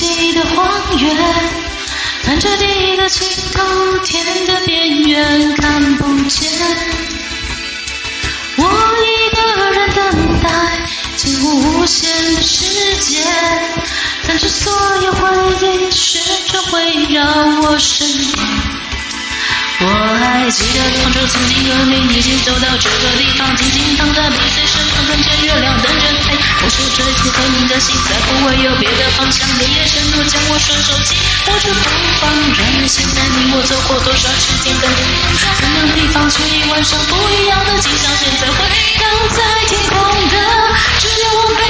际的荒原，看着地的尽头，天的边缘看不见。我一个人等待几乎无限的时间，看着所有回忆旋转围绕我身边。我还记得当初曾经和你一起走到这个地方，静静躺在碧水深处，看着月亮的。我是这次和你的心，再不会有别的方向。夜夜承诺将我双手紧握着不放，让现在你我走过多少时间跟地方，怎样地方去一晚上不一样的景象。现在回荡在天空的，只有我悲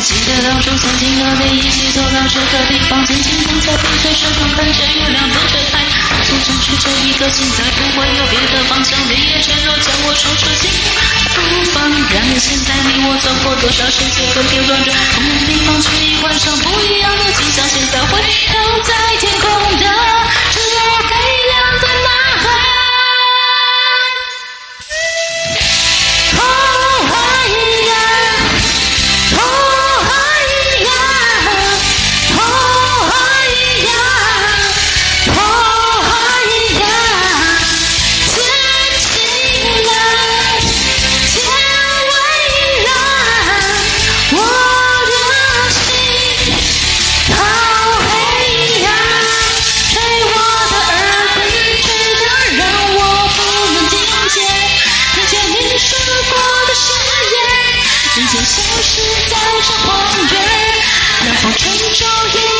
记得当初曾经和你一起走到这个地方，静静躺在碧水深处，看着月亮，等着太阳。我只想去这一个心，在不会有别的方。向。你也承诺将我处处心不放，让现在你我走过多少世界和片段，同样地方。去一晚上不一样的景象。就消失在这荒原能否乘着